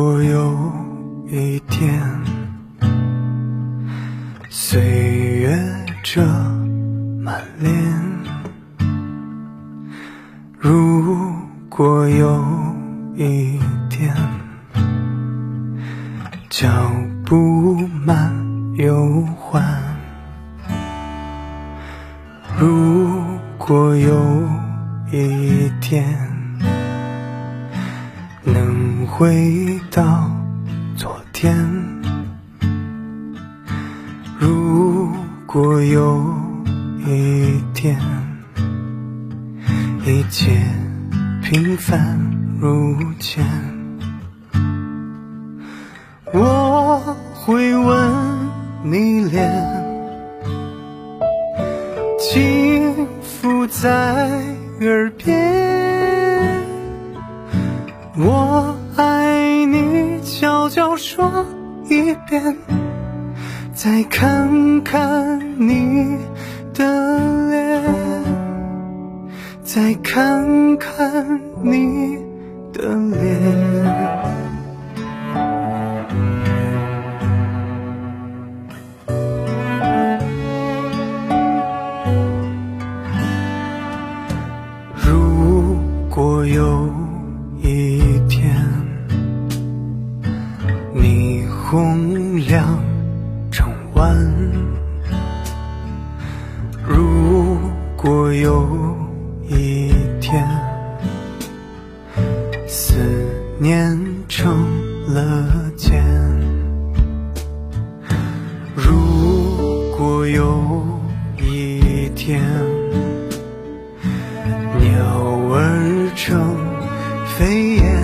果有一天，岁月遮满脸，如果有一天，脚步慢又缓，如果有一天。回到昨天。如果有一天，一切平凡如前，我会吻你脸，轻抚在耳边。我，说一遍，再看看你的脸，再看看你的脸。如果有霓虹亮成晚。如果有一天，思念成了茧。如果有一天，鸟儿成飞燕，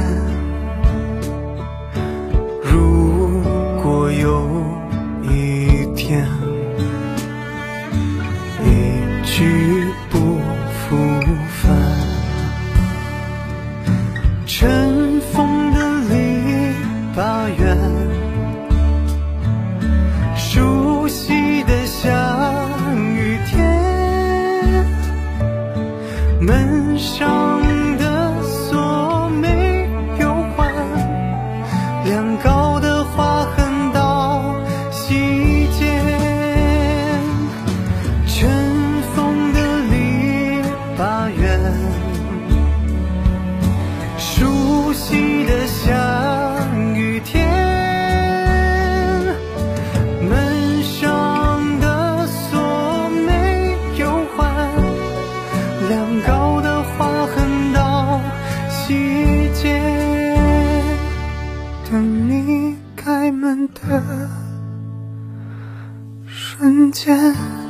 街，等你开门的瞬间。